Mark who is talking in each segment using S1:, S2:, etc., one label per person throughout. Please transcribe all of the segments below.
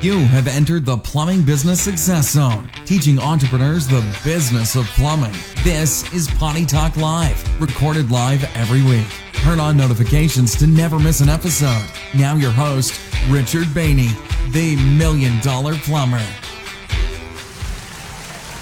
S1: You have entered the Plumbing Business Success Zone, teaching entrepreneurs the business of plumbing. This is Potty Talk Live, recorded live every week. Turn on notifications to never miss an episode. Now, your host, Richard Bainey, the Million Dollar Plumber.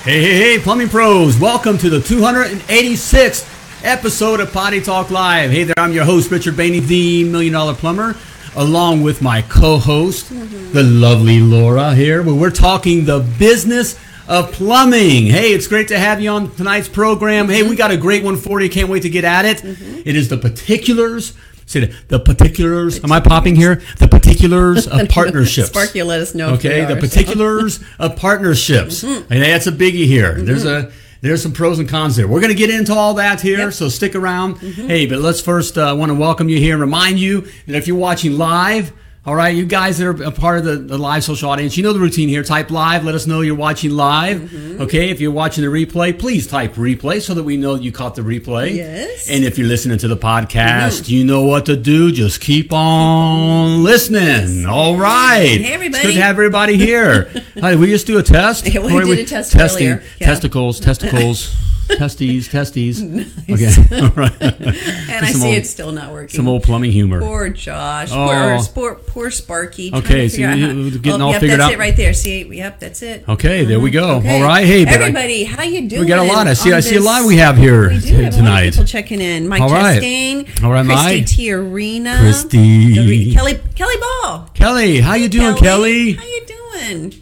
S2: Hey, hey, hey, plumbing pros, welcome to the 286th episode of Potty Talk Live. Hey there, I'm your host, Richard Bainey, the Million Dollar Plumber, along with my co host, the lovely Laura here, where we're talking the business of plumbing. Hey, it's great to have you on tonight's program. Hey, we got a great one for you. Can't wait to get at it. It is the particulars. Say the, the particulars. Am I popping here? The particulars of partnerships.
S3: Sparky, let us know.
S2: Okay, the particulars of partnerships,
S3: Mm-hmm.
S2: and that's a biggie here. There's a there's some pros and cons there. We're going to get into all that here,
S3: Yep.
S2: so stick around.
S3: Mm-hmm.
S2: Hey, but let's first uh, want to welcome you here and remind you that if you're watching live. All right, you guys that are a part of the, the live social audience, you know the routine here. Type live, let us know you're watching live.
S3: Mm-hmm.
S2: Okay, if you're watching the replay, please type replay so that we know you caught the replay.
S3: Yes.
S2: And if you're listening to the podcast,
S3: Mm-hmm.
S2: you know what to do. Just keep on listening. All right.
S3: Hey,
S2: It's good to have everybody here. Hi, we just do a test.
S3: Yeah, we did a test
S2: testing,
S3: earlier. Yeah.
S2: Testicles, testicles, testes, testes. Okay, all right.
S3: And I see
S2: old-
S3: it's still not working.
S2: Some old plumbing humor.
S3: Poor Josh.
S2: Oh.
S3: Poor, poor, poor Sparky.
S2: Okay, so you- getting
S3: oh,
S2: all
S3: yep,
S2: figured
S3: that's
S2: out?
S3: it right there. See, yep, that's it.
S2: Okay, there we go.
S3: Okay.
S2: All right. Hey, but I-
S3: everybody, how you doing?
S2: we got a lot. I see. I see a lot we have here
S3: We do have a lot of
S2: tonight.
S3: people checking in. Mike
S2: All right.
S3: Chastain,
S2: All right,
S3: Christy
S2: Mike.
S3: Tiarina,
S2: Christy.
S3: Kelly, Kelly Ball.
S2: Kelly, how you doing, Kelly?
S3: How you doing?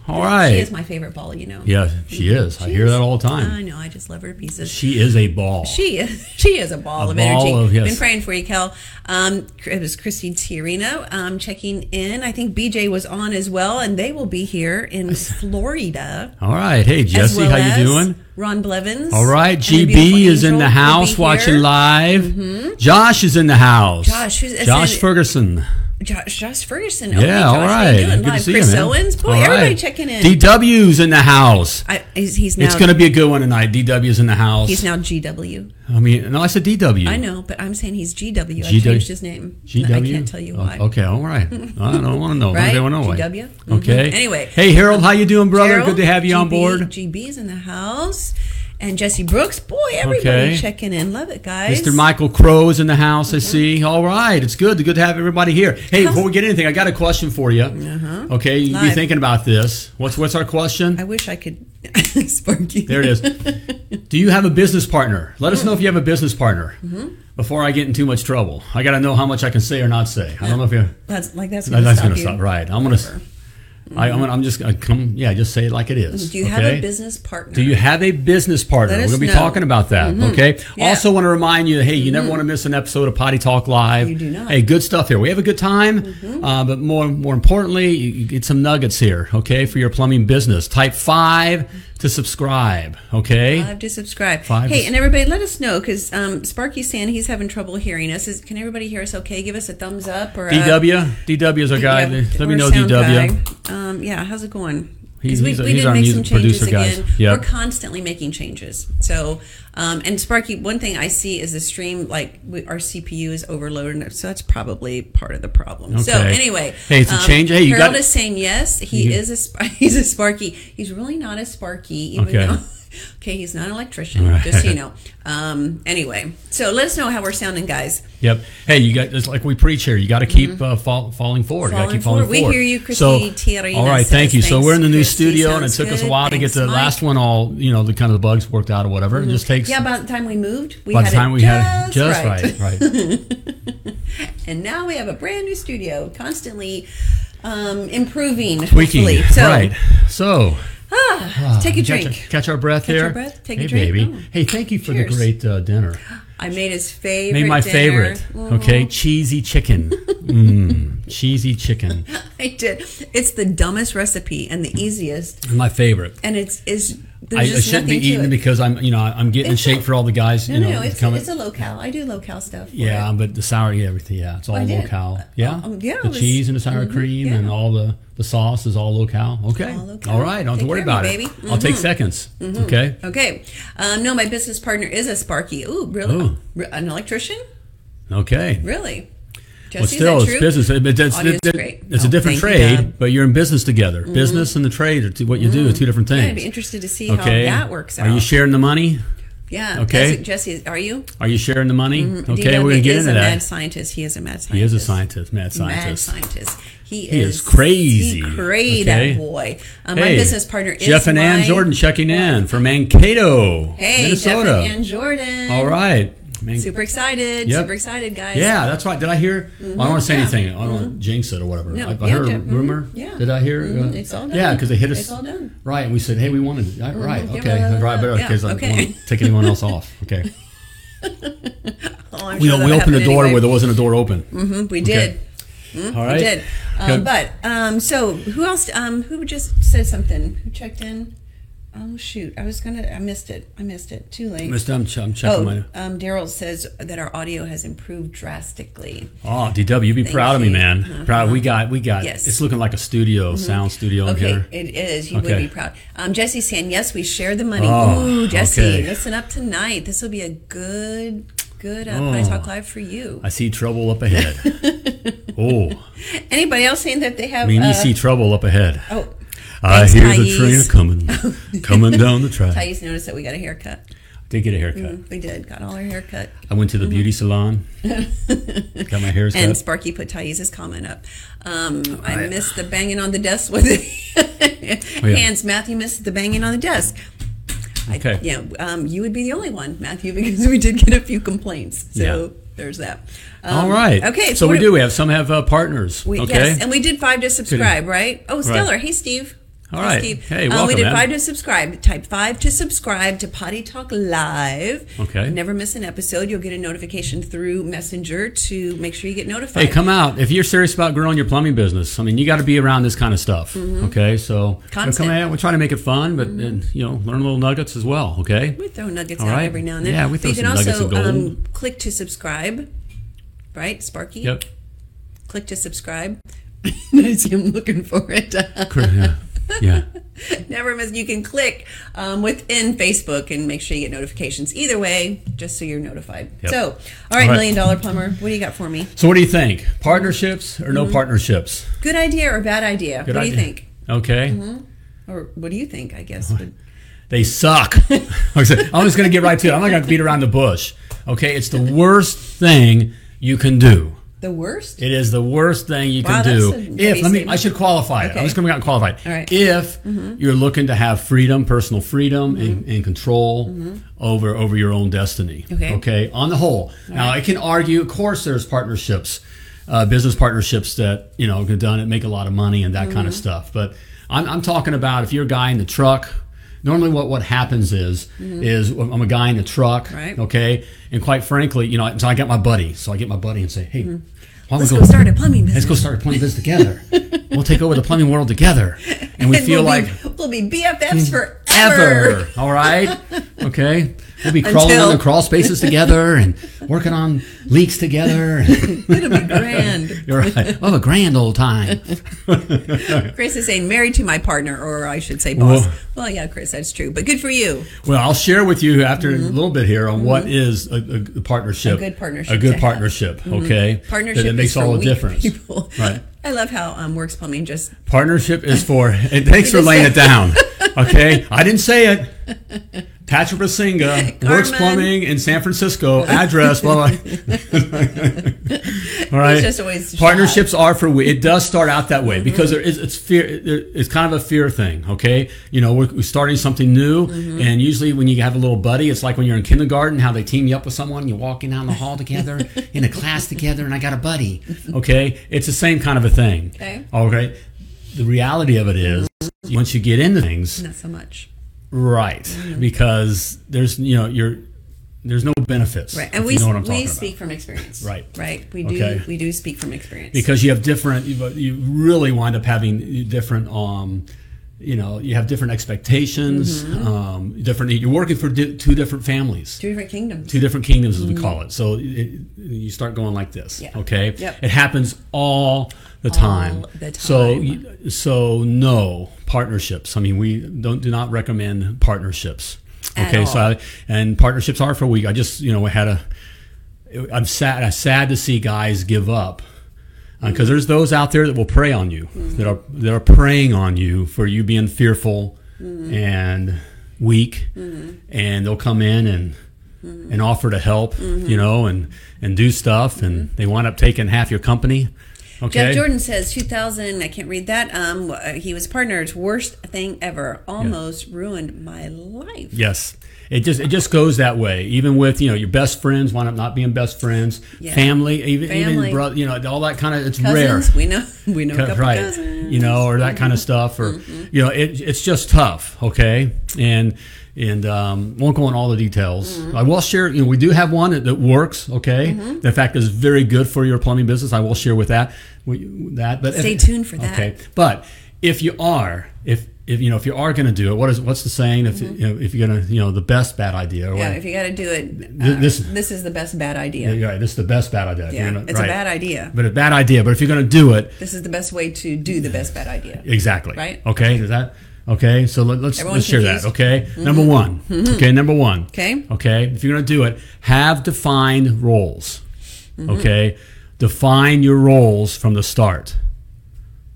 S2: All right.
S3: She is my favorite ball. You know.
S2: Yeah, she is. I hear that all the time.
S3: I know. I just love her pieces.
S2: She is a ball.
S3: She is. She is a ball
S2: A
S3: of
S2: ball
S3: energy.
S2: of- yes.
S3: Been praying for you, Kel. Um, it was Christine Tiarino um, checking in. I think BJ was on as well, and they will be here in Florida.
S2: All right. Hey, Jesse,
S3: well
S2: how you doing?
S3: Ron Blevins.
S2: All right, GB is in the house watching live. Josh is in the house.
S3: Josh,
S2: Josh
S3: it-
S2: Ferguson.
S3: Josh, Josh Ferguson.
S2: Yeah,
S3: okay, Josh,
S2: all
S3: how you doing?
S2: Good to see
S3: Chris
S2: you, man.
S3: Owens. Boy,
S2: All
S3: everybody
S2: right.
S3: checking in.
S2: DW's in the house.
S3: I, he's, he's now.
S2: It's going to be a good one tonight. DW's in the house.
S3: He's now GW.
S2: I mean, no, I said DW.
S3: I know, but I'm saying he's GW. I
S2: GW?
S3: changed his name.
S2: GW.
S3: I can't tell you
S2: Oh,
S3: why.
S2: Okay, all right. I don't want to know.
S3: Right?
S2: I don't know why.
S3: GW? Mhm.
S2: Okay.
S3: Anyway.
S2: Hey, Harold, how you doing, brother?
S3: Gerald,
S2: Good to have you on
S3: GB
S2: board.
S3: GB's in the house. And Jesse Brooks. Boy, everybody
S2: Okay.
S3: checking in. Love it, guys.
S2: Mr. Michael Crow is in the house. I see. All right, it's good. Good to have everybody here. Hey, before we get anything, I got a question for you.
S3: Uh-huh.
S2: Okay, you be thinking about this. What's what's our question?
S3: I wish I could. Sparky.
S2: There it is. Do you have a business partner? Let us know if you have a business partner
S3: Mm-hmm.
S2: before I get in too much trouble. I got to know how much I can say or not say. I don't know if you.
S3: That's like that's gonna
S2: that's
S3: stop
S2: going to
S3: you.
S2: stop. Right. I'm going to. I, I'm, I'm just to come. Yeah, just say it like it is.
S3: Do you
S2: okay?
S3: have a business partner?
S2: Do you have a business partner? We're going to be
S3: know. Mm-hmm.
S2: talking about that. Okay.
S3: Yeah.
S2: Also, want to remind you, hey, you never want to miss an episode of Potty Talk Live.
S3: You do not. Mm-hmm.
S2: Hey, good stuff here. We have a good time, uh, but more more importantly, you, you get some nuggets here. Okay, for your plumbing business. Type five to subscribe. Okay.
S3: Five to subscribe.
S2: Five
S3: hey, and everybody, let us know because um, Sparky's saying he's having trouble hearing us. Is, can everybody hear us? Okay, give us a thumbs up or a,
S2: DW. DW is our guy.
S3: Yeah,
S2: Let me know DW.
S3: Um, yeah, how's it going?
S2: He's-
S3: 'Cause we, we did make some changes again.
S2: Yep.
S3: We're constantly making changes. So, um, and Sparky, one thing I see is the stream, like we, our CPU is overloaded, so that's probably part of the problem. So anyway,
S2: Hey, it's a
S3: um,
S2: change. Hey, you
S3: Harold
S2: got-
S3: is saying yes. He
S2: You-
S3: is a he's a Sparky. He's really not a Sparky, even
S2: Okay.
S3: though. Okay, he's not an electrician,
S2: Right.
S3: just so you know. Um, anyway, so let us know how we're sounding, guys.
S2: Yep. Hey, you got it's like we preach here. You got to keep uh, fall, falling forward. you got to
S3: Mm-hmm. Falling
S2: keep falling
S3: forward. We hear you, Christy
S2: So,
S3: Tiarina
S2: all right, thank you. So we're in the new
S3: Christy.
S2: studio, and it took us a
S3: good.
S2: while to get the
S3: Mike.
S2: last one all. You know, the kind of the bugs worked out or whatever. It just takes.
S3: Yeah, by the time we moved, we
S2: by
S3: had
S2: the time
S3: it
S2: we
S3: just
S2: had it just right, right.
S3: and now we have a brand new studio, constantly um, improving,
S2: Tweaking.
S3: hopefully. So,
S2: right. So
S3: ah, take a
S2: catch,
S3: drink.
S2: catch our breath
S3: Catch
S2: here.
S3: our breath, take a
S2: hey,
S3: drink.
S2: baby.
S3: Oh.
S2: Hey, thank you for
S3: Cheers.
S2: the great uh, dinner.
S3: I made his favorite.
S2: Made my
S3: dinner.
S2: favorite.
S3: Mhm.
S2: Okay, cheesy chicken. Mmm, cheesy chicken.
S3: I did. It's the dumbest recipe and the easiest,
S2: My favorite.
S3: and it's is.
S2: I, I shouldn't be eating
S3: it.
S2: because I'm, you know, I'm getting in shape
S3: a-
S2: for all the guys.
S3: No,
S2: you know,
S3: no, it's,
S2: coming.
S3: it's a locale. I do locale stuff.
S2: Yeah,
S3: it.
S2: but the sour, yeah, everything, yeah, it's all
S3: I
S2: locale.
S3: Uh,
S2: Yeah,
S3: um, yeah,
S2: the
S3: was-
S2: cheese and the sour
S3: mhm,
S2: cream
S3: yeah.
S2: and all the the sauce is all locale. Okay,
S3: All locale.
S2: all right, don't have to
S3: Take
S2: worry about
S3: me,
S2: it.
S3: baby. Mm-hmm.
S2: I'll take seconds. Okay,
S3: Okay. Um, no, my business partner is a Sparky. Ooh, really?
S2: Ooh.
S3: An electrician?
S2: okay.
S3: Really?
S2: Well,
S3: Jesse,
S2: still,
S3: is that
S2: it's business. But that's,
S3: Audio's
S2: that-
S3: great.
S2: it's a
S3: Oh,
S2: different
S3: thank you,
S2: trade, but you're in business together. Business and the trade are two, what you do are two different
S3: Yeah,
S2: things.
S3: I'd be interested to see
S2: okay.
S3: how that works out.
S2: Are you sharing the money?
S3: yeah.
S2: okay.
S3: Jesse, are you?
S2: Are you sharing the money? Okay,
S3: DW
S2: we're gonna get into that.
S3: He is a mad scientist. He is a mad scientist.
S2: He is a scientist, mad scientist.
S3: Mad
S2: scientist.
S3: He,
S2: He
S3: is,
S2: is crazy.
S3: He crazy,
S2: Okay.
S3: that boy. Um, my business partner is
S2: Jeff and Ann
S3: my-
S2: Jordan checking in from Mankato,
S3: Hey,
S2: Minnesota.
S3: Jeff and Ann Jordan.
S2: All right. Man-
S3: Super excited.
S2: Yep.
S3: Super excited, guys.
S2: Yeah, that's right. Did I hear? I don't want to say
S3: Yeah.
S2: anything. I don't want to jinx it or whatever.
S3: No,
S2: I, I
S3: yeah,
S2: heard a
S3: mhm.
S2: rumor.
S3: Yeah.
S2: Did I hear?
S3: Mhm.
S2: uh,
S3: It's all done.
S2: Yeah, because they hit us.
S3: It's all done.
S2: Right, and we said, hey, we wanted. Right, right
S3: yeah,
S2: okay,
S3: blah, blah,
S2: right, but because
S3: Yeah,
S2: I
S3: okay.
S2: don't want to take anyone else off. Okay.
S3: Oh,
S2: We, we opened
S3: a
S2: door
S3: anyway.
S2: where there wasn't a door open.
S3: We did.
S2: All right.
S3: We did. Um, but um, so who else? Um, who just said something? Who checked in? Oh shoot! I was gonna. I missed it. I missed it. Too late.
S2: Mr. I'm, ch- I'm checking
S3: Oh,
S2: my.
S3: um, Daryl says that our audio has improved drastically.
S2: Oh, DW, you be
S3: Thank
S2: proud of me, man.
S3: Uh-huh.
S2: Proud. We got, we got.
S3: Yes.
S2: It's looking like a studio, sound studio in
S3: Okay,
S2: here.
S3: it is. You
S2: Okay.
S3: would be proud. Um, Jesse's saying yes. We share the money.
S2: Oh,
S3: Ooh, Jesse,
S2: okay.
S3: listen up tonight. This will be a good, good uh,
S2: Oh.
S3: Pie Talk Live for you.
S2: I see trouble up ahead. oh,
S3: Anybody else saying that they have?
S2: I mean,
S3: uh,
S2: you see trouble up ahead.
S3: Oh,
S2: I hear
S3: Thais.
S2: the train coming, coming down the track.
S3: Thais noticed that we got a haircut.
S2: Did get a haircut.
S3: We did. Got all our haircut.
S2: I went to the beauty salon, got my hair
S3: Mm-hmm. And. Sparky put Thais's comment up. Um, I
S2: right.
S3: missed the banging on the desk with it.
S2: Oh, yeah.
S3: Hands, Matthew missed the banging on the desk. I,
S2: Okay.
S3: Yeah, um, you would be the only one, Matthew, because we did get a few complaints. So
S2: Yeah.
S3: there's that. Um,
S2: All right.
S3: Okay.
S2: So, we do. We have some have uh, partners.
S3: We,
S2: okay.
S3: Yes, and we did five to subscribe, right? Oh, Stellar. Hey, Steve.
S2: All right. Hey,
S3: Um,
S2: welcome,
S3: we did five to subscribe. Type five to subscribe to Potty Talk Live.
S2: Okay.
S3: Never miss an episode. You'll get a notification through Messenger to make sure you get notified.
S2: Hey, come out if you're serious about growing your plumbing business. I mean, you got to be around this kind of stuff. Okay, so coming out. We're trying to make it fun, but and, you know, learn a little nuggets as well. Okay.
S3: We throw nuggets
S2: All
S3: out
S2: right.
S3: every now and then.
S2: Yeah, we
S3: But
S2: throw
S3: you
S2: some
S3: can
S2: nuggets
S3: also
S2: of gold.
S3: um, click to subscribe. Right, Sparky?
S2: Yep.
S3: Click to subscribe. I see him looking for it.
S2: Yeah. Yeah.
S3: Never miss. You can click um, within Facebook and make sure you get notifications. Either way, just so you're notified.
S2: Yep.
S3: So, all right,
S2: All right.
S3: million dollar plumber, what do you got for me?
S2: So, what do you think? Partnerships or no partnerships?
S3: Good idea or bad idea?
S2: Good
S3: what do you think?
S2: Okay.
S3: Or what do you think? I guess.
S2: They suck. Like I said, I'm just going to get right to it. I'm not going to beat around the bush. Okay. It's the worst thing you can do.
S3: The worst.
S2: It is the worst thing you
S3: Wow,
S2: can do.
S3: a
S2: If let me, I should qualify it. I'm just going to get qualified.
S3: All right. Mm-hmm.
S2: If you're looking to have freedom, personal freedom, and, and control over over your own destiny.
S3: Mm-hmm. Okay.
S2: Okay. On the whole, now I can argue. Of course, there's partnerships, uh, business partnerships that you know get done and make a lot of money and that kind
S3: Mm-hmm.
S2: of stuff. But I'm, I'm talking about if you're a guy in the truck. Normally, what, what happens is is I'm a guy in the truck,
S3: Mm-hmm. Right.
S2: okay, and quite frankly, you know, so I get my buddy, so I get my buddy and say, hey, why.
S3: Let's
S2: we
S3: go start a plumbing business.
S2: Let's go start a plumbing business together. we'll take over the plumbing world together, and we
S3: And
S2: feel
S3: we'll
S2: like
S3: be, we'll be BFFs mm, forever.
S2: ever. All right, okay. We'll be crawling
S3: Until-
S2: on the crawl spaces together and working on leaks together.
S3: It'll be grand.
S2: You're right. We'll have a grand old time.
S3: Chris is saying married to my partner, or I should say boss.
S2: Well-
S3: Well, yeah, Chris, that's true. But good for you.
S2: Well, I'll share with you after a little bit here on what is a, a partnership.
S3: Mm-hmm. A good partnership
S2: A good partnership. Okay.
S3: Partnership
S2: That it makes
S3: is for
S2: all the difference.
S3: People.
S2: Right.
S3: I love how um, Works Plumbing just
S2: Partnership is for, and thanks for laying it down. Okay, I didn't say it. Patrick Basinga, Works Plumbing in San Francisco, address, blah, blah. All right.
S3: just always shy.
S2: Partnerships are for we. It does start out that
S3: Mm-hmm.
S2: way because there is it's fear. It's kind of a fear thing. Okay, you know we're, we're starting something new,
S3: Mm-hmm.
S2: and usually when you have a little buddy, it's like when you're in kindergarten, how they team you up with someone, you're walking down the hall together in a class together, and I got a buddy. Okay, it's the same kind of a thing.
S3: Okay.
S2: All right. The reality of it is, once you get into things,
S3: not so much.
S2: Right?
S3: Mm-hmm.
S2: Because there's you know you're there's no benefits.
S3: Right, and we
S2: you know what I'm
S3: we speak
S2: about.
S3: from experience.
S2: Right.
S3: right. We do
S2: Okay.
S3: we do speak from experience.
S2: because you have different you, you really wind up having different um you know you have different expectations
S3: Mm-hmm.
S2: um different you're working for di- two different families
S3: two different kingdoms.
S2: two different kingdoms as we call it so it, you start going like this
S3: Mm-hmm. Yeah.
S2: okay
S3: Yep.
S2: it happens all the time
S3: the
S2: so
S3: time.
S2: you- so no partnerships. I mean we don't do not recommend partnerships.
S3: At
S2: okay so. I, and partnerships are for weak i just you know we had a i'm sad i'm sad to see guys give up uh, because there's those out there that will prey on you mm-hmm. that are that are preying on you for you being fearful mm-hmm. and weak. Mm-hmm. And they'll come in and and offer to help you know and and do stuff and they wind up taking half your company okay
S3: Jeff Jordan says 2000. I can't read that. Um, uh, he was partners. Worst thing ever. Almost ruined my life.
S2: Yes. It just it just goes that way. Even with you know your best friends wind up not being best friends.
S3: Yeah.
S2: Family, even
S3: Family.
S2: even brother, you know all that kind of it's rare.
S3: We know. We know. A
S2: Co-
S3: couple
S2: right
S3: cousins. Mm-hmm.
S2: you know or that kind of stuff or you know it, it's just tough okay and and um, won't go on all the details
S3: Mm-hmm.
S2: i will share you know we do have one that, that works okay the fact is very good for your plumbing business i will share with that we, that but
S3: Stay
S2: if-
S3: tuned for that.
S2: okay but if you are if if you know if you are going to do it what is what's the saying if you know if you're going to you know the best bad idea
S3: Mm-hmm. Yeah,
S2: what,
S3: if you got to do it, uh,
S2: this-
S3: this, is the best bad idea.
S2: you're right this is the best bad idea
S3: Yeah,
S2: gonna-
S3: it's a bad idea.
S2: but a bad idea but if you're going to do it
S3: This is the best way to do the best bad idea.
S2: Exactly.
S3: Right?
S2: Okay. Is that okay? So let, let's let's share that.
S3: confused? Mm-hmm.
S2: Okay. Number one. Okay. Number one.
S3: Okay.
S2: Okay. If you're going to do it, have defined roles.
S3: Mm-hmm.
S2: Okay. Define your roles from the start.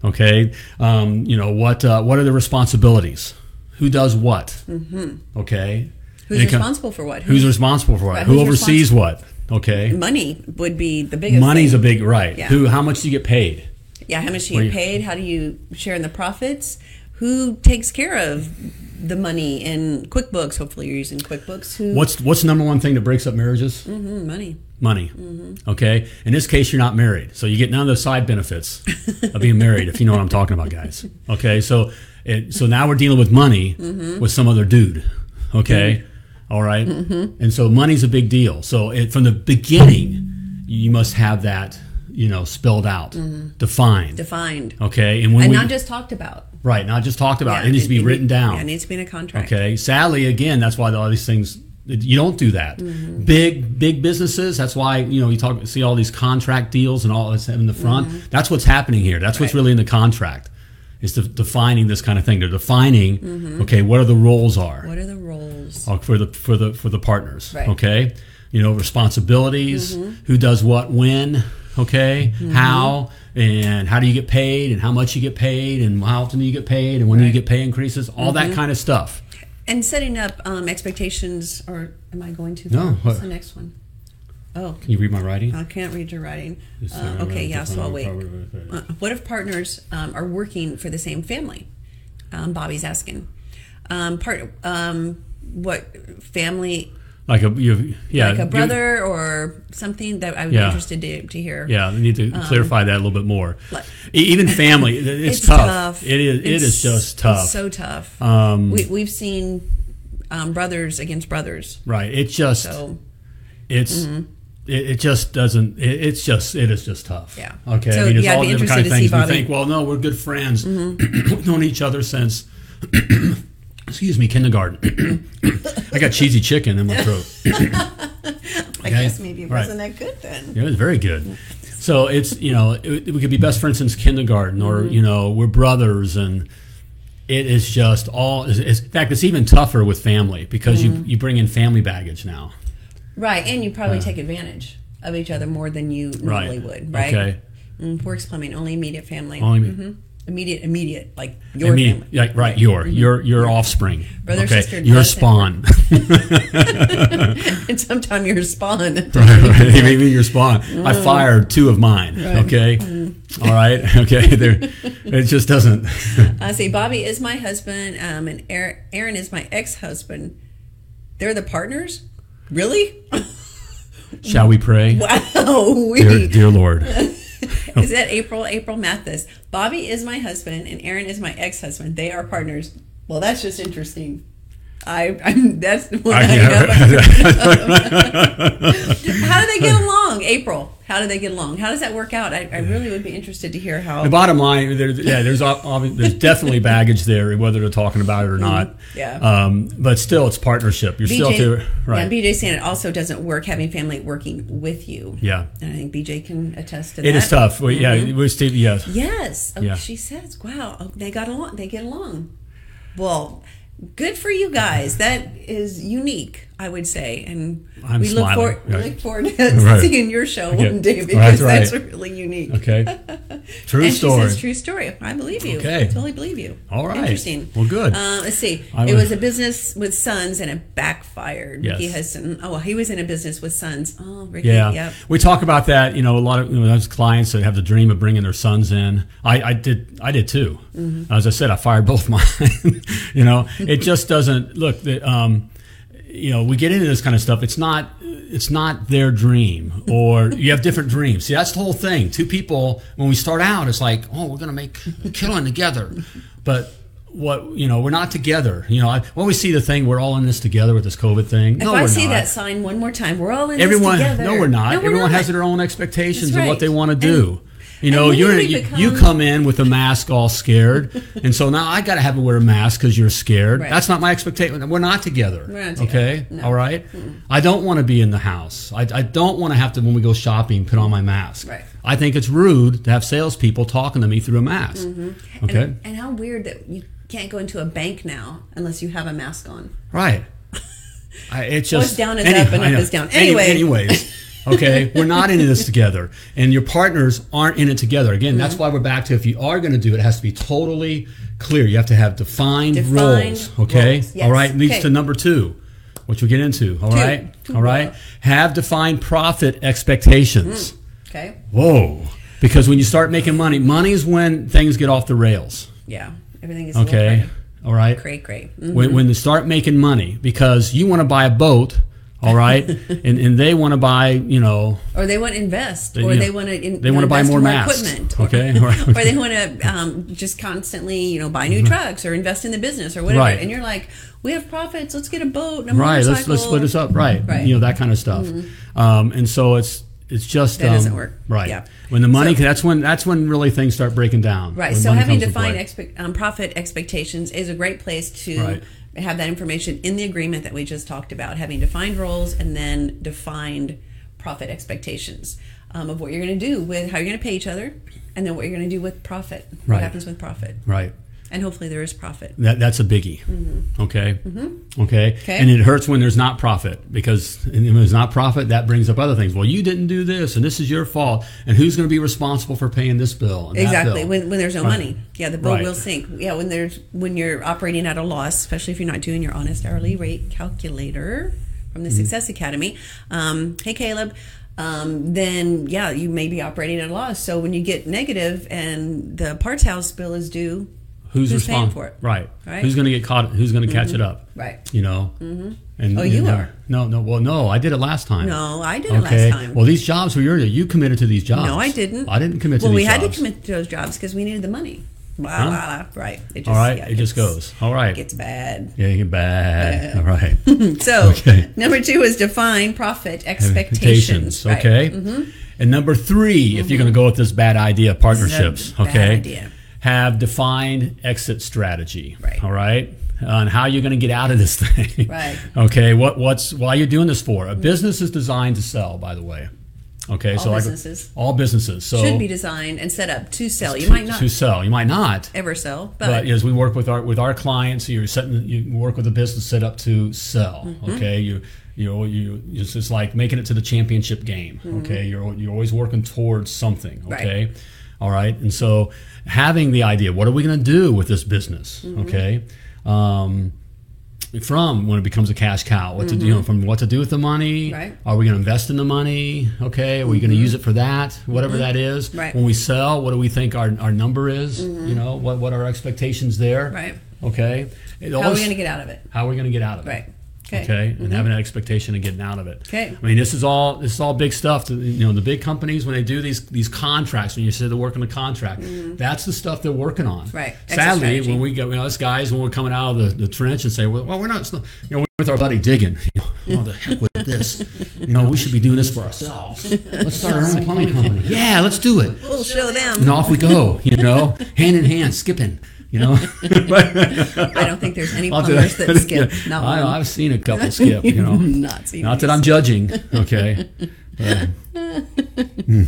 S2: Okay. Um, you know what? Uh, what are the responsibilities? Who does what? Mm-hmm. Okay.
S3: Who's
S2: it com-
S3: responsible for what?
S2: Who's responsible for what? Who
S3: who's
S2: oversees what? Okay.
S3: money would be the biggest.
S2: Money's a big right.
S3: Yeah.
S2: Who? How much do you get paid?
S3: Yeah, how much do you get paid? How do you share in the profits? Who takes care of the money in QuickBooks? Hopefully, you're using QuickBooks. Who?
S2: What's what's the number one thing that breaks up marriages?
S3: Mhm, money?
S2: money.
S3: Mm-hmm.
S2: Okay. In this case, you're not married, so you get none of the side benefits of being married. If you know what I'm talking about, guys. Okay. So, it, so now we're dealing with money
S3: Mm-hmm.
S2: with some other dude. Okay. All right?
S3: Mm-hmm.
S2: And so money's a big deal. So it, from the beginning, you must have that, you know, spelled out, defined.
S3: Defined.
S2: Okay. And when
S3: Mm-hmm. and
S2: we
S3: not just talked about.
S2: Right, not just talked about.
S3: Yeah,
S2: it needs to be written down.
S3: Yeah, it needs to be in a contract.
S2: Okay. Sadly, again, that's why all these things you don't do that.
S3: Mm-hmm.
S2: Big big businesses. That's why you know you talk see all these contract deals and all this in the front.
S3: Mm-hmm.
S2: That's what's happening here. That's what's really in the contract. Is de- defining this kind of thing. They're defining.
S3: Mm-hmm.
S2: Okay, what are the roles are
S3: What are the roles?
S2: uh, for the for the for the partners.
S3: Right. Mm-hmm.
S2: Okay, you know responsibilities. Who does what when? Okay, how and how do you get paid and how much you get paid and how often do you get paid and when do you get pay increases? All
S3: Mm-hmm.
S2: that kind of stuff.
S3: And setting up um, expectations, or am I going too
S2: No?
S3: What's the next one? Oh,
S2: Can you read my writing?
S3: I can't read your writing. Uh, okay, yeah, so I'll wait. Uh, what if partners um, are working for the same family? Um, Bobby's asking. Um, part um, what family
S2: Like a you, yeah,
S3: like a brother or something that I would be interested to, to hear.
S2: Yeah, we need to clarify that a little bit more.
S3: Um, like-
S2: Even family, it's, tough. It is. It
S3: It's-
S2: just tough.
S3: It's so tough.
S2: Um,
S3: we, we've seen um, brothers against brothers.
S2: right. It just.
S3: So
S2: it's. It, it just doesn't. It, it's just. It is just tough.
S3: Yeah.
S2: Okay.
S3: So,
S2: I mean, it's
S3: yeah,
S2: all different kind of
S3: interested to see
S2: things. We
S3: Mm-hmm.
S2: think, well, no, we're good friends. We've known each other since. Excuse me, kindergarten. I got cheesy chicken in my throat.
S3: I guess maybe it
S2: Right.
S3: wasn't that good then.
S2: Yeah, it was very good. So it's you know it, we could be best friends since kindergarten, or
S3: Mm-hmm.
S2: you know we're brothers, and it is just all. It's, it's- in fact, it's even tougher with family because
S3: Mm-hmm.
S2: you you bring in family baggage now.
S3: Right, and you probably take advantage of each other more than you normally would, right?
S2: Okay.
S3: Mm, Works plumbing, only immediate family.
S2: Only-
S3: Mhm. Immediate, immediate, like your
S2: I mean,
S3: family.
S2: like right, your your your offspring,
S3: Brother,
S2: okay,
S3: sister,
S2: your spawn,
S3: and sometime you're spawn.
S2: right, right, maybe your spawn. I
S3: Mm.
S2: fired two of mine. Okay, all right, okay. There, it just doesn't.
S3: I say Bobby is my husband, um, and Aaron, is my ex-husband. They're the partners. Really?
S2: Shall we pray,
S3: Wow.
S2: dear,
S3: we-
S2: dear Lord?
S3: Is that April? April Mathis. Bobby is my husband, and Aaron is my ex-husband. They are partners. Well, that's just interesting. I, I'm, that's what I. How do they get along, April? How do they get along? How does that work out? I, I really would be interested to hear how.
S2: The bottom line, there, yeah, there's there's definitely baggage there, whether they're talking about it or not.
S3: Mm-hmm. Yeah.
S2: Um, but still, it's partnership. You're still to,
S3: BJ,
S2: right.
S3: yeah, BJ saying it also doesn't work having family working with you.
S2: Yeah.
S3: And I think BJ can attest to
S2: It
S3: It
S2: is tough. We, Yeah,
S3: Mm-hmm.
S2: we're still, yes.
S3: Yes. Oh,
S2: Yeah.
S3: She says, wow, oh, they got along. They get along. Well, good for you guys. That is unique. I would say, and
S2: I'm
S3: we look
S2: smiling,
S3: forward we look forward to
S2: Right.
S3: seeing your show one day because
S2: right.
S3: that's really unique.
S2: Okay. True
S3: and
S2: story.
S3: She says true story. I believe you.
S2: Okay.
S3: I totally believe you.
S2: All right.
S3: Interesting.
S2: Well, good.
S3: Uh, let's see.
S2: I
S3: it was a business with sons and it backfired.
S2: Yes.
S3: Ricky Hudson. Oh, well, he was in a business with sons. Oh, Ricky.
S2: Yeah,
S3: Yep.
S2: we talk about that. You know, a lot of you know, those clients that have the dream of bringing their sons in. I, I did. I did too.
S3: Mm-hmm.
S2: As I said, I fired both mine. you know, it just doesn't look. that um, you know, we get into this kind of stuff. It's not. It's not their dream, or you have different dreams. See, that's the whole thing. Two people, when we start out, it's like, oh, we're gonna make a killing together, but. What you know, we're not together. You know, I, when we see the thing, we're all in this together with this COVID thing.
S3: If
S2: no,
S3: I see
S2: not
S3: that sign one more time, we're all in
S2: everyone
S3: this together.
S2: no we're not
S3: No, we're
S2: everyone
S3: not.
S2: has their own expectations
S3: That's
S2: of what they want to do you know you're you,
S3: become-
S2: you come in with a mask all scared and so now i gotta have to wear a mask because you're scared
S3: Right.
S2: that's not my expectation we're not together
S3: We're not together.
S2: okay
S3: No.
S2: all right? i don't want to be in the house I, I don't want to have to when we go shopping put on my mask
S3: Right.
S2: i think it's rude to have salespeople talking to me through a mask
S3: Mm-hmm.
S2: okay
S3: And, and how weird that you can't go into a bank now unless you have a mask on.
S2: Right. I, it's just
S3: down is up and up is down. Anyway.
S2: anyways, okay, we're not in this together, and your partners aren't in it together. Again, that's
S3: Mm-hmm.
S2: why we're back to if you are going to do it, it has to be totally clear. You have to have defined,
S3: Defined
S2: roles. Okay,
S3: roles, yes.
S2: all right. Leads
S3: Okay.
S2: to number two, which we'll get into. All
S3: two.
S2: right, all right. Have defined profit expectations.
S3: Okay.
S2: Whoa. Because when you start making money, money is when things get off the rails.
S3: Yeah. Everything is
S2: Okay. All right.
S3: great. cray. Mhm.
S2: when, when they start making money because you want to buy a boat all right and, and they want to buy you know
S3: Or they want to invest,
S2: They-
S3: or they want to
S2: They wanna buy
S3: invest
S2: more masks.
S3: equipment,
S2: Okay,
S3: or, or they want to um, just constantly, you know, buy new trucks or invest in the business or whatever.
S2: Mm-hmm. Right.
S3: And you're like, we have profits. Let's get a boat and a
S2: right let's,
S3: motorcycle.
S2: let's split this up right,
S3: Right.
S2: you know that kind of stuff um, and so it's it's just
S3: That
S2: um,
S3: doesn't work.
S2: right
S3: Yeah.
S2: when the money
S3: So-
S2: that's when that's when really things start breaking down
S3: Right. So having defined expect, um, profit expectations is a great place to
S2: Right.
S3: Have that information in the agreement that we just talked about. Having defined roles and then defined profit expectations um, of what you're going to do with how you're going to pay each other, and then what you're going to do with profit. What happens with profit?
S2: right
S3: And hopefully there is profit.
S2: That, that's a biggie. Okay. Okay.
S3: Okay.
S2: And it hurts when there's not profit because when there's not profit, that brings up other things. Well, you didn't do this, and this is your fault, and who's going to be responsible for paying this bill? And that
S3: Exactly.
S2: bill?
S3: When, when there's no
S2: Right.
S3: money, yeah, the boat
S2: Right.
S3: will sink. Yeah, when there's when you're operating at a loss, especially if you're not doing your honest hourly rate calculator from
S2: Mm-hmm.
S3: the Success Academy. Um, hey, Caleb. Um, then yeah, you may be operating at a loss. So when you get negative and the parts house bill is due,
S2: who's,
S3: who's
S2: responsible
S3: for it?
S2: Right.
S3: Right?
S2: Who's going to get caught? Who's going to catch it up?
S3: Right.
S2: You know. Mm-hmm. And
S3: Oh, you
S2: and, uh,
S3: are.
S2: No, no. Well, no. I did it last time.
S3: No, I did it
S2: Okay.
S3: last time.
S2: Well, these jobs were yours. You committed to these jobs.
S3: no, I didn't.
S2: I didn't commit to
S3: well,
S2: these
S3: we had to commit to those jobs because we needed the money. Blah,
S2: Huh?
S3: blah, blah. Right. It just,
S2: All right.
S3: yeah,
S2: it just
S3: gets-
S2: goes. All right.
S3: It gets bad.
S2: yeah, you get bad. All right.
S3: So
S2: Okay.
S3: number two is define profit expectations. Right. Mm-hmm.
S2: Okay. And number 3 if you're going to go with this bad idea, of partnerships.
S3: bad
S2: okay.
S3: idea.
S2: Have defined exit strategy.
S3: Right.
S2: All right. On how you're going to get out of this thing.
S3: Right.
S2: Okay. What what's why you're doing this for? A business is designed to sell. By the way. Okay.
S3: All
S2: so like- all businesses. So
S3: Should be designed and set up to sell. You
S2: to,
S3: might not
S2: to sell. You might not.
S3: ever sell, but,
S2: But as we work with our with our clients, you're setting you work with a business set up to sell.
S3: Mm-hmm.
S2: Okay, you you know you it's just like making it to the championship game. Okay, you're you're always working towards something.
S3: Mm-hmm. Right.
S2: All right, and so having the idea, what are we going to do with this business?
S3: Mm-hmm.
S2: Okay. Um, from when it becomes a cash cow, what to do, you know, from what to do with the money.
S3: Mm-hmm. Right.
S2: Are we going to invest in the money? Okay. Are we going to use it for that? Whatever that is.
S3: Mm-hmm. Right.
S2: When we sell, what do we think our, our number is? You know, what what are our expectations there?
S3: Mm-hmm. Right.
S2: Okay. It
S3: how are we going to get out of it?
S2: how are we going to get out of it?
S3: Right. Okay.
S2: Okay, and having an expectation of getting out of it.
S3: Okay.
S2: I mean, this is all this is all big stuff. To, you know, the big companies when they do these these contracts, when you say they're working a contract, that's the stuff they're working on.
S3: Mm-hmm. Right.
S2: Sadly, when we go, you know, us guys when we're coming out of the, the trench and say, well, well, we're not, you know, we're with our buddy digging. You know, oh, the heck with this. You know, we should be doing this for ourselves. Let's start our own plumbing company. Yeah, let's do it.
S3: We'll show them.
S2: And off we go. You know, hand in hand, skipping. You know.
S3: I don't think there's any plumbers that skip. Not
S2: I,
S3: one.
S2: I've seen a couple skip. You know,
S3: Not seen
S2: not that I'm judging. Okay. Uh, mm.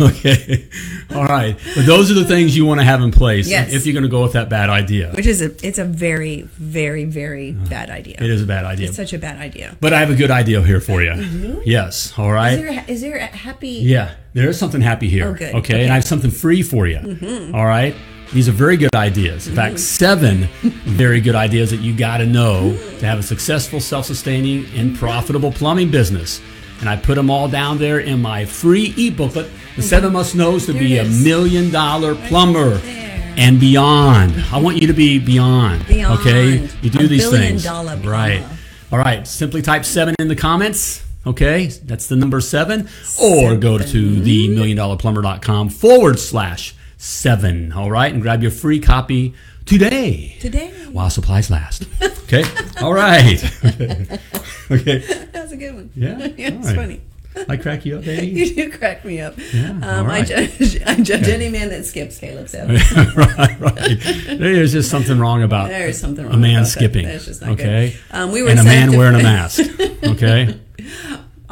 S2: okay. All right. But those are the things you want to have in place
S3: Yes.
S2: if you're going to go with that bad idea.
S3: Which is a it's a very very very bad idea.
S2: It is a bad idea.
S3: It's such a bad idea.
S2: But I have a good idea here for you. Yes. All right.
S3: Is there is there a happy?
S2: Yeah, there is something happy here.
S3: Oh, good.
S2: Okay,
S3: Okay. Mm-hmm.
S2: and I have something free for you. All right, these are very good ideas. In fact, seven very good ideas that you got to know to have a successful, self-sustaining, and profitable plumbing business. And I put them all down there in my free e-booklet. The seven must knows to be a million dollar plumber. And beyond, I want you to be beyond.
S3: Beyond.
S2: Okay, you do these things, right? All right, simply type seven in the comments. Okay, that's the number seven. Or go to the million dollar plumber.com forward slash seven. All right, and grab your free copy today.
S3: Today.
S2: While supplies last. Okay, all right. okay,
S3: That's a good one.
S2: Yeah?
S3: yeah
S2: it's right.
S3: funny.
S2: I crack you up, baby.
S3: You do crack me up.
S2: Yeah,
S3: um,
S2: all
S3: I judge, I judge any man that skips, Caleb said.
S2: right, right. There's just something wrong about
S3: There's something wrong
S2: a man
S3: about that.
S2: skipping.
S3: That's just not
S2: okay,
S3: good. Um, we were
S2: and a man wearing a mask. Okay.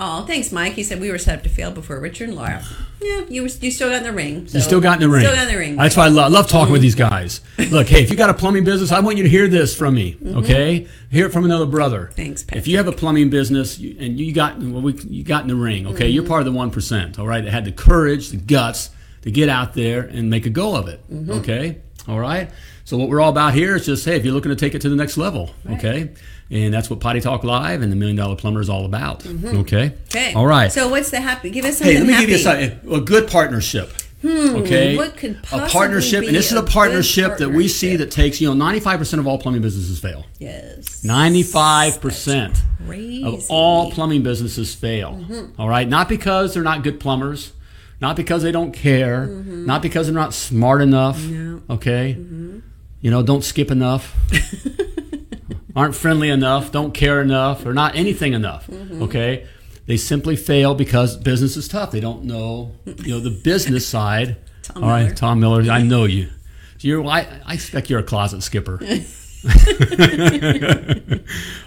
S3: Oh, thanks, Mike. He said we were set up to fail before Richard and Laura. Yeah, you you still got in the ring. So
S2: You still got in the ring.
S3: Still got in the ring.
S2: That's why I love, I love talking with these guys. Look, hey, if you got a plumbing business, I want you to hear this from me. Okay, hear it from another brother.
S3: Mm-hmm. Thanks,
S2: If you have a plumbing business and you got well, we, you got in the ring, okay, you're
S3: Mm-hmm.
S2: part of the one percent. All right, that had the courage, the guts to get out there and make a go of it.
S3: Mm-hmm.
S2: Okay, all right. So what we're all about here is just hey, if you're looking to take it to the next level, okay, and that's what Potty Talk Live and the Million Dollar Plumber is all about. Okay.
S3: Mm-hmm. Okay.
S2: All right.
S3: So what's the happy? Give us something
S2: Hey, let me
S3: happy.
S2: give you something. A good partnership. okay.
S3: Hmm, what could possibly
S2: a
S3: partnership,
S2: and this is
S3: a good
S2: partnership that we see that takes you know ninety five percent of all plumbing businesses fail.
S3: Yes.
S2: Ninety five percent of all plumbing businesses fail.
S3: Mm-hmm.
S2: All right, not because they're not good plumbers, not because they don't care, not because they're not smart enough.
S3: Mm-hmm.
S2: Okay, you know, don't skip enough. aren't friendly enough, don't care enough, or not anything enough.
S3: Mm-hmm.
S2: Okay, they simply fail because business is tough. They don't know, you know, the business side.
S3: Tom
S2: All right,
S3: Miller.
S2: Tom Miller, I know you. You're, I, I expect you're a closet skipper. I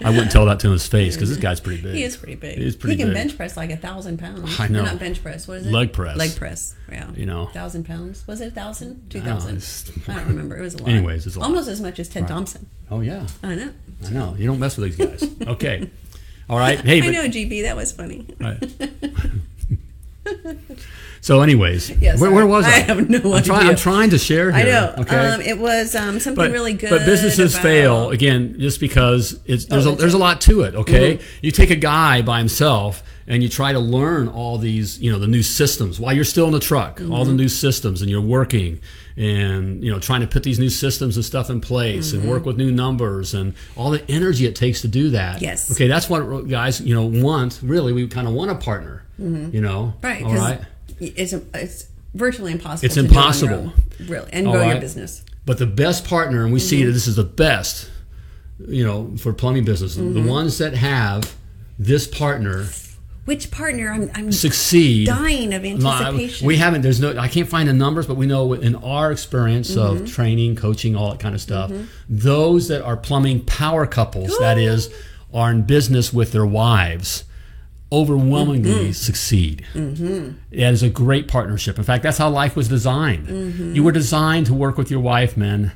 S2: wouldn't tell that to his face because this guy's pretty big.
S3: He is pretty big.
S2: He is pretty
S3: He can
S2: big.
S3: bench press like a thousand pounds.
S2: I know.
S3: Or not bench press. What is it?
S2: Leg press.
S3: Leg press. Yeah.
S2: You know.
S3: Thousand pounds. Was it a thousand? Two
S2: I don't know,
S3: thousand. I don't remember. It was a lot.
S2: Anyways, it's a lot.
S3: almost as much as Ted Thompson.
S2: Oh yeah,
S3: I know.
S2: I know. You don't mess with these guys. Okay. All right. Hey,
S3: I
S2: but,
S3: know, GB. That was funny.
S2: So, anyways,
S3: Yes,
S2: where, where was I?
S3: I have no
S2: I'm trying,
S3: idea.
S2: I'm trying to share here.
S3: I know.
S2: Okay.
S3: Um, it was um, something
S2: but,
S3: really good.
S2: but businesses
S3: about-
S2: fail again just because it's there's
S3: Oh,
S2: a, there's a lot to it. Okay,
S3: Mm-hmm.
S2: you take a guy by himself and you try to learn all these you know the new systems while you're still in the truck, all
S3: Mm-hmm.
S2: the new systems, and you're working and you know trying to put these new systems and stuff in place
S3: Mm-hmm.
S2: and work with new numbers and all the energy it takes to do that.
S3: Yes.
S2: Okay, that's what guys you know want. Really, we kind of want a partner. You know.
S3: Mm-hmm. Right.
S2: All right.
S3: It's, it's virtually impossible.
S2: It's
S3: to do on your
S2: impossible.
S3: own, really. And
S2: All
S3: grow your business.
S2: But the best partner, and we see that
S3: Mm-hmm.
S2: this is the best, you know, for plumbing business.
S3: Mm-hmm.
S2: The ones that have this partner
S3: Which partner? I'm, I'm
S2: succeed.
S3: dying of anticipation.
S2: we haven't. There's no. I can't find the numbers, but we know in our experience
S3: Mm-hmm.
S2: of training, coaching, all that kind of stuff, those that are plumbing power couples, that is, are in business with their wives, overwhelmingly
S3: Mm-hmm.
S2: succeed. It is a great partnership. In fact, that's how life was designed.
S3: Mm-hmm.
S2: You were designed to work with your wife, men,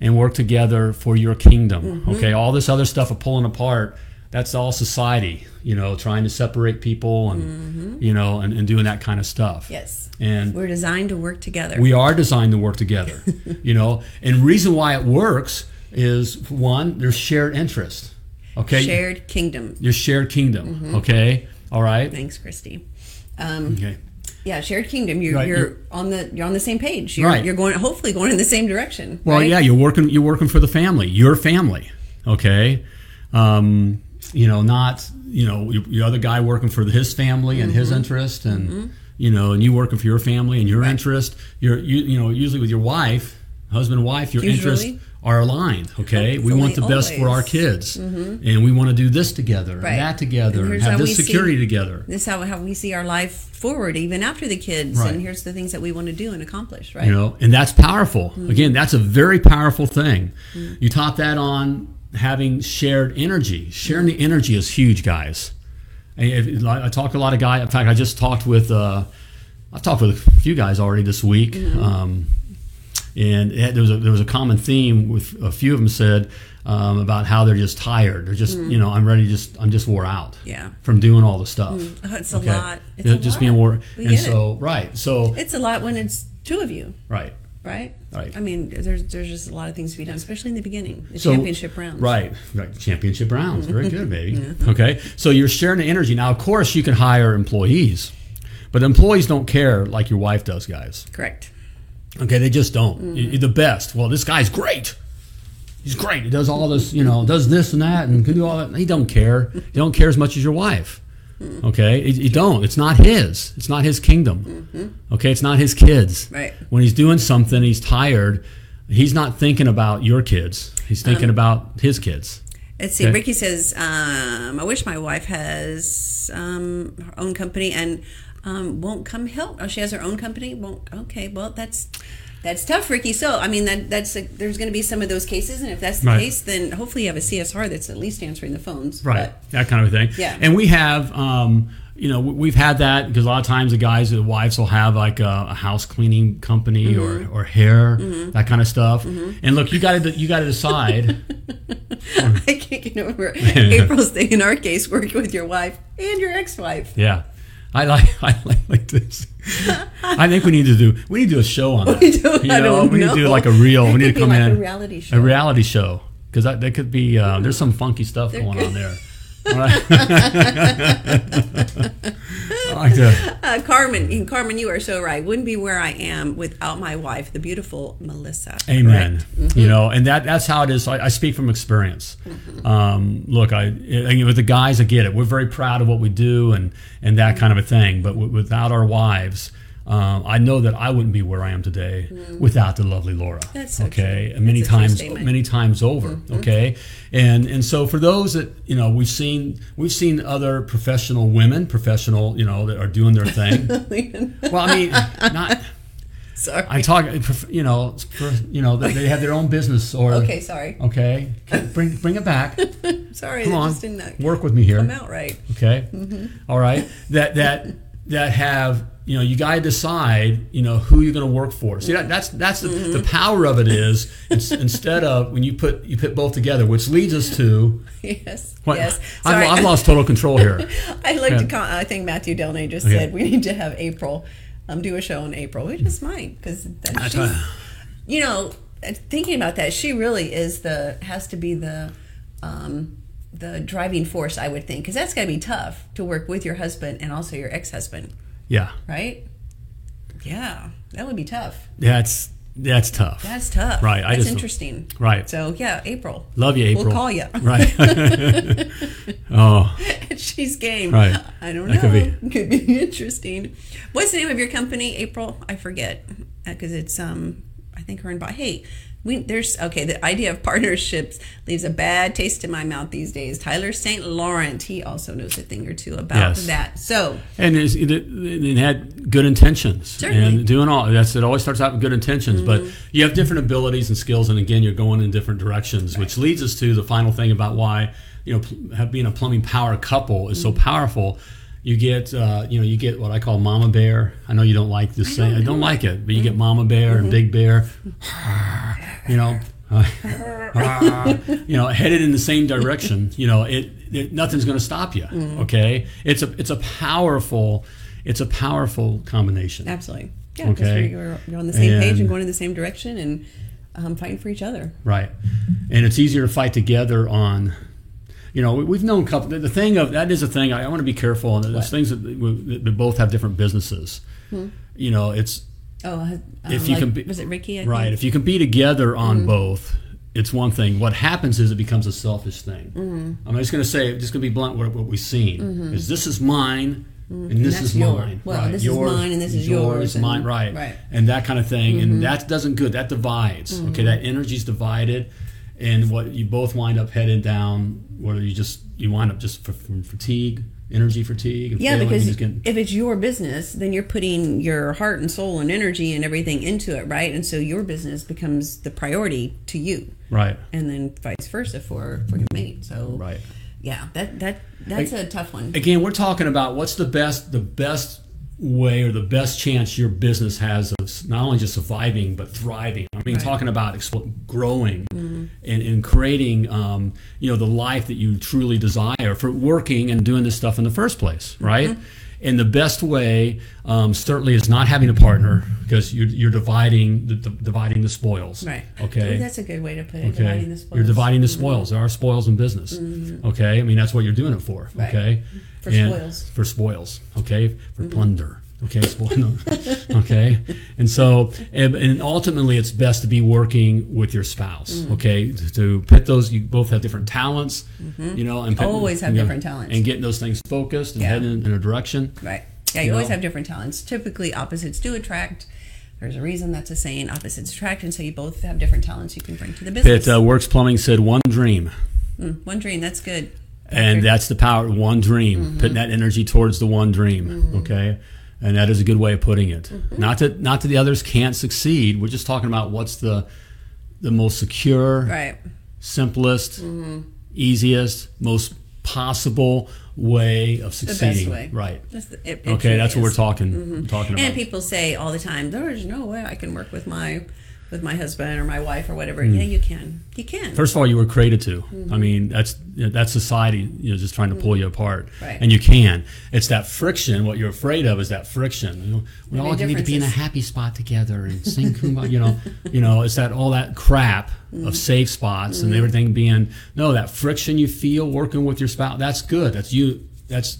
S2: and work together for your kingdom.
S3: Mm-hmm.
S2: Okay, all this other stuff of pulling apart. That's all society, you know, trying to separate people and you know and, and doing that kind of stuff.
S3: Mm-hmm. yes.
S2: And
S3: We're designed to work together.
S2: we are designed to work together, you know. And reason why it works is one, there's shared interest. Okay,
S3: Shared kingdom.
S2: your shared kingdom.
S3: Mm-hmm.
S2: Okay, all right.
S3: Thanks, Christy. Um,
S2: Okay,
S3: yeah, shared kingdom. You're,
S2: Right,
S3: you're, on the you're on the same page. You're,
S2: Right.
S3: You're going hopefully going in the same direction.
S2: well,
S3: right?
S2: yeah, you're working. You're working for the family, your family. Okay, um, you know, not you know your, your other guy working for his family and
S3: Mm-hmm.
S2: his interest, and you know, and you working for your family and your interest. You're you, you know usually with your wife, husband wife, your
S3: Usually.
S2: Are aligned. Okay, we want the best for our kids, and we want to do this together,
S3: Right.
S2: and that together,
S3: And
S2: and, have this
S3: we see-
S2: security together.
S3: This is how, how we see our life forward, even after the kids.
S2: Right.
S3: And here's the things that we want to do and accomplish. Right.
S2: you know and that's powerful
S3: Mm-hmm.
S2: again that's a very powerful thing you top that on having shared energy sharing the energy is huge guys if- i talk to a lot of guys in fact i just talked with uh, I've talked with a few guys already this week, um, and had, there was a there was a common theme with a few of them said um, about how they're just tired. They're just you know I'm ready. Just I'm just wore out.
S3: Yeah.
S2: From doing all the stuff.
S3: Oh, it's a lot. It's a
S2: just
S3: lot.
S2: being wore.
S3: We
S2: And
S3: get it.
S2: right. So
S3: It's a lot when it's two of you,
S2: right.
S3: right?
S2: Right.
S3: I mean, there's there's just a lot of things to be done, especially in the beginning, the
S2: So-
S3: championship rounds.
S2: Right, right. Championship rounds. Very good, baby. Okay. So you're sharing the energy. Now, of course, you can hire employees, but employees don't care like your wife does, guys.
S3: Correct.
S2: Okay, they just don't.
S3: Mm-hmm.
S2: You- the best. Well, this guy's great. He's great. He does all this, you know, does this and that, and can do all that. He don't care. He don't care as much as your wife.
S3: Mm.
S2: Okay, you don't. It's not his. It's not his kingdom. Okay, it's not his kids.
S3: Mm-hmm. Right.
S2: When he's doing something, he's tired. He's not thinking about your kids. He's thinking about his kids.
S3: Let's see.
S2: Okay.
S3: Ricky says, um, "I wish my wife has um, her own company and um, won't come help. Oh, she has her own company. Won't. Okay. Well, that's that's tough, Ricky. So, I mean, that that's a, there's going to be some of those cases, and if that's the
S2: Right.
S3: case, then hopefully you have a CSR that's at least answering the phones.
S2: Right,
S3: But-
S2: that kind of thing.
S3: Yeah.
S2: And we have, um, you know, we- we've had that because a lot of times the guys, the wives will have like a, a house cleaning company
S3: Mm-hmm.
S2: or, or hair, that kind of stuff. And look, you got to you got to decide.
S3: I can't get over April's thing. In our case, working with your wife and your ex-wife.
S2: yeah, I like I like, like this. I think we need to do we need to do a show on that.
S3: We do?
S2: You know, we need to do like a real. We need to come
S3: like
S2: in
S3: a reality show.
S2: a reality show because that, that could be uh, there's some funky stuff going on there. I like to.
S3: Uh, Carmen, Carmen, you are so right. Wouldn't be where I am without my wife, the beautiful Melissa.
S2: Amen.
S3: Correct?
S2: You know, and that that's how it is. I, I speak from experience. Um, look, I, I with the guys, I get it. We're very proud of what we do and and that kind of a thing. But w- without our wives. Um, I know that I wouldn't be where I am today mm. without the lovely Laura.
S3: That's so
S2: okay,
S3: true.
S2: many
S3: That's
S2: times, many times over. Mm-hmm. Okay, and and so for those that you know, we've seen we've seen other professional women, professional, you know, that are doing their thing. well, I mean, not.
S3: Sorry.
S2: I talk, you know, you know, they they have their own business or
S3: okay, sorry.
S2: okay, bring bring it back.
S3: Sorry,
S2: Come on,
S3: just didn't
S2: work with me here.
S3: come out right.
S2: Okay, mm-hmm. All right. That that that have you know you got to decide you know who you're going to work for. See that that's that's the, the power of it is it's, instead of when you put you put both together, which leads us to
S3: Yes.
S2: what
S3: Yes.
S2: I've, I've lost total control here.
S3: I like to. Con- I think Matthew Delnay just
S2: Okay.
S3: said we need to have April um, do a show in April. We just might because
S2: That's right.
S3: you know thinking about that, she really is the has to be the um, the driving force. I would think because that's got to be tough to work with your husband and also your ex husband,
S2: Yeah,
S3: right? Yeah, that would be tough.
S2: that's that's tough.
S3: That's tough.
S2: Right,
S3: That's
S2: just-
S3: interesting.
S2: Right.
S3: So yeah, April.
S2: Love you, April.
S3: We'll call you.
S2: Right. oh,
S3: She's game.
S2: Right.
S3: I don't
S2: That
S3: know.
S2: could
S3: Could be. interesting. What's the name of your company, April? I forget because it's um. I think her and by hey, we there's okay. The idea of partnerships leaves a bad taste in my mouth these days. Tyler St. Laurent, he also knows a thing or two about
S2: Yes.
S3: that. So
S2: and it, it had good intentions
S3: Certainly.
S2: and doing all that's it always starts out with good intentions but mm-hmm. you have different abilities and skills and again you're going in different directions which leads us to the final thing about why you know being a plumbing power couple is so mm-hmm. powerful you get uh, you know you get what I call mama bear. I know you don't like this saying I don't like it but you get mama bear and big bear. You know? You know headed in the same direction. You know it, it nothing's going to stop you okay? It's a it's a powerful it's a powerful combination.
S3: Absolutely, yeah. Because
S2: Okay.
S3: you're, you're, on the same page
S2: And-
S3: and going in the same direction and um, fighting for each other.
S2: right. And it's easier to fight together on you know we- we've known couple the- thing of that is a thing i, I want to be careful and there's
S3: What?
S2: things that we, that both have different businesses you know it's
S3: Oh, uh,
S2: If
S3: um,
S2: you
S3: like-
S2: can be-
S3: was it Ricky? I
S2: Right.
S3: think?
S2: If you can be together on
S3: Mm-hmm.
S2: both, it's one thing. What happens is it becomes a selfish thing.
S3: Mm-hmm.
S2: I'm just going to say, just going to be blunt. What, what we've seen is this is mine. And this
S3: that's
S2: is
S3: your-
S2: mine.
S3: well,
S2: right.
S3: this is mine and this is yours and-
S2: mine. Right.
S3: right.
S2: And that kind of thing. And that doesn't good. That divides.
S3: Mm-hmm.
S2: Okay. That energy's divided, and what you both wind up headed down. Whether you just you wind up just from fatigue, energy fatigue. And
S3: Yeah, because
S2: just
S3: if it's your business, then you're putting your heart and soul and energy and everything into it, right? And so your business becomes the priority to you,
S2: right.
S3: and then vice versa for for your mate. So
S2: Right.
S3: yeah, that that that's a tough one.
S2: again we're talking about what's the best the best way or the best chance your business has of not only just surviving but thriving. I mean, talking about growing and, and creating, um, you know, the life that you truly desire for working and doing this stuff in the first place, right? And the best way um, certainly is not having a partner because you're, you're dividing the, the dividing the spoils.
S3: Right.
S2: Okay.
S3: That's a good way to put it.
S2: Okay.
S3: Dividing the spoils. Mm-hmm.
S2: You're dividing the spoils. There are spoils in business. Okay. I mean, that's what you're doing it for.
S3: Right.
S2: Okay.
S3: For
S2: And-
S3: spoils. Mm-hmm.
S2: For spoils. Okay. For plunder. Okay. Spoil. okay. And so, and, and ultimately, it's best to be working with your spouse.
S3: Mm-hmm.
S2: Okay. To, to put those, you both have different talents. You know, and
S3: Mm-hmm. Always have
S2: you know,
S3: different talents.
S2: and getting those things focused and
S3: Yeah.
S2: heading in a direction.
S3: Right. Yeah, you,
S2: You
S3: always
S2: know?
S3: have different talents. Typically, opposites do attract. There's a reason that's a saying, opposites attract, and so you both have different talents you can bring to the business.
S2: Pitt uh, Works Plumbing said one dream.
S3: Mm, one dream, that's good.
S2: And that's the power of one dream
S3: Mm-hmm.
S2: putting that energy towards the one dream okay and that is a good way of putting it
S3: Mm-hmm.
S2: not that not that the others can't succeed we're just talking about what's the the most secure
S3: Right.
S2: simplest
S3: Mm-hmm.
S2: easiest most possible way of succeeding
S3: way.
S2: right
S3: That's the, it, it
S2: okay that's what we're
S3: is. Mm-hmm.
S2: talking talking about
S3: And people say all the time, "There's no way I can work with my with my husband or my wife or whatever."
S2: Hmm.
S3: Yeah, you can. You can.
S2: First of all, you were created to.
S3: Mm-hmm.
S2: I mean, that's you know, that's society, you know, just trying to pull you apart.
S3: Right.
S2: And you can. It's that friction. What you're afraid of is that friction. You know, we all need to be in a happy spot together and sing kumbaya. You know, you know, it's that all that crap
S3: Mm-hmm.
S2: of safe spots and everything being no that friction you feel working with your spouse. That's good. That's you. That's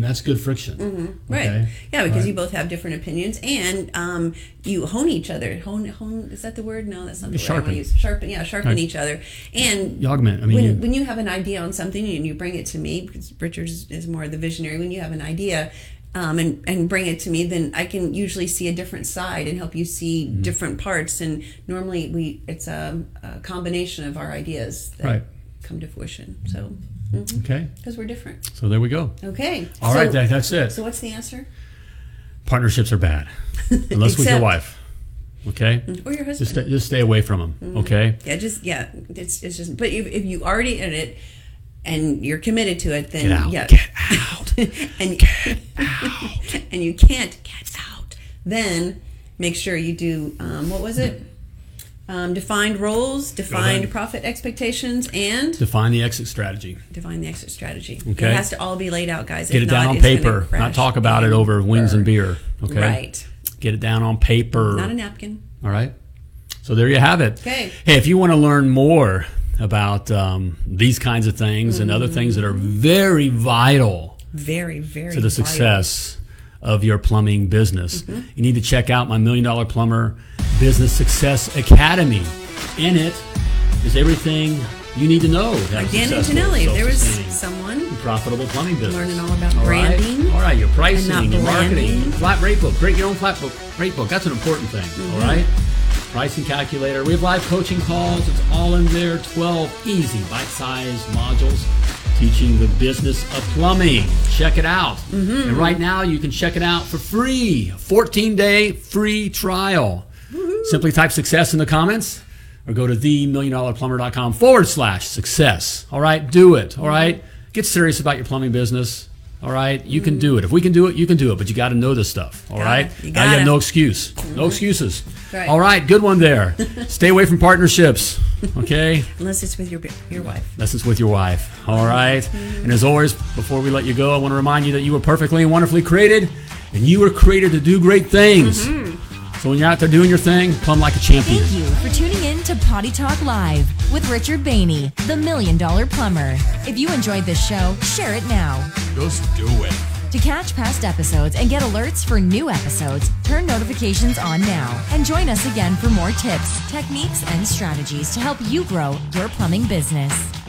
S2: know, that's good friction.
S3: Mm-hmm. Right.
S2: Okay?
S3: Yeah, because
S2: Right.
S3: you both have different opinions and um, you hone each other. Hone, hone, is that the word? No, that's not the word I
S2: Sharpen.
S3: want to use. Sharpen, yeah, sharpen
S2: Right.
S3: each other. And
S2: You augment. I mean,
S3: when,
S2: you-
S3: when you have an idea on something and you bring it to me, because Richard is, more of the visionary, when you have an idea um, and, and bring it to me, then I can usually see a different side and help you see
S2: Mm-hmm.
S3: different parts. And normally we it's a, a combination of our ideas that
S2: Right.
S3: come to fruition. So, Mm-hmm.
S2: okay.
S3: because we're different.
S2: So there we go.
S3: Okay.
S2: All
S3: so,
S2: right. That, that's it.
S3: So what's the answer?
S2: Partnerships are bad unless with your wife. Okay. Mm-hmm.
S3: Or your husband?
S2: Just stay, just stay away from them. Mm-hmm. Okay.
S3: Yeah, just yeah, it's it's just. But if, if you already in it and you're committed to it, then
S2: Get out.
S3: yeah,
S2: Get out.
S3: and and you can't get out, then make sure you do um, what was it? Um, defined roles, defined profit expectations, and
S2: Define the exit strategy.
S3: define the exit strategy.
S2: Okay.
S3: It has to all be laid out, guys.
S2: Get
S3: If
S2: it down on
S3: it's gonna
S2: paper, not talk about it over wings and
S3: burn.
S2: beer. Okay.
S3: Right.
S2: Get it down on paper.
S3: Not a napkin.
S2: All right. So there you have it.
S3: Okay.
S2: Hey, if you want to learn more about um, these kinds of things and other things that are very vital
S3: Very, very
S2: to the
S3: vital.
S2: success of your plumbing business,
S3: Mm-hmm.
S2: you need to check out my Million Dollar Plumber Business Success Academy. In it is everything you need to know. to have a
S3: Again,
S2: successful,
S3: Antonelli, there was someone
S2: profitable plumbing business.
S3: learning all about
S2: All right?
S3: branding.
S2: All right, your pricing,
S3: not
S2: your marketing, flat rate book. Create your own flat book, rate book. That's an important thing.
S3: Mm-hmm.
S2: all right? Pricing calculator. We have live coaching calls. It's all in there. 12 easy bite-sized modules teaching the business of plumbing. Check it out.
S3: Mm-hmm.
S2: And right now you can check it out for free. 14-day free trial. Simply type success in the comments or go to themilliondollarplumber.com forward slash success. All right, do it. All right, get serious about your plumbing business. All right, you can do it. If we can do it, you can do it. But you got to know this stuff. All
S3: Got
S2: right,
S3: it. You
S2: now you have
S3: it.
S2: no excuse. No mm-hmm. excuses.
S3: Right.
S2: All right, good one there. Stay away from partnerships. Okay,
S3: unless it's with your your wife.
S2: lessons with your wife. All right, and as always, before we let you go, I want to remind you that you were perfectly and wonderfully created, and you were created to do great things. Mm-hmm. So when you're out there doing your thing, plumb like a champion.
S4: Thank you for tuning in to Potty Talk Live with Richard Bainey, the Million Dollar Plumber. If you enjoyed this show, share it now.
S1: Just do it.
S4: To catch past episodes and get alerts for new episodes, turn notifications on now and join us again for more tips, techniques, and strategies to help you grow your plumbing business.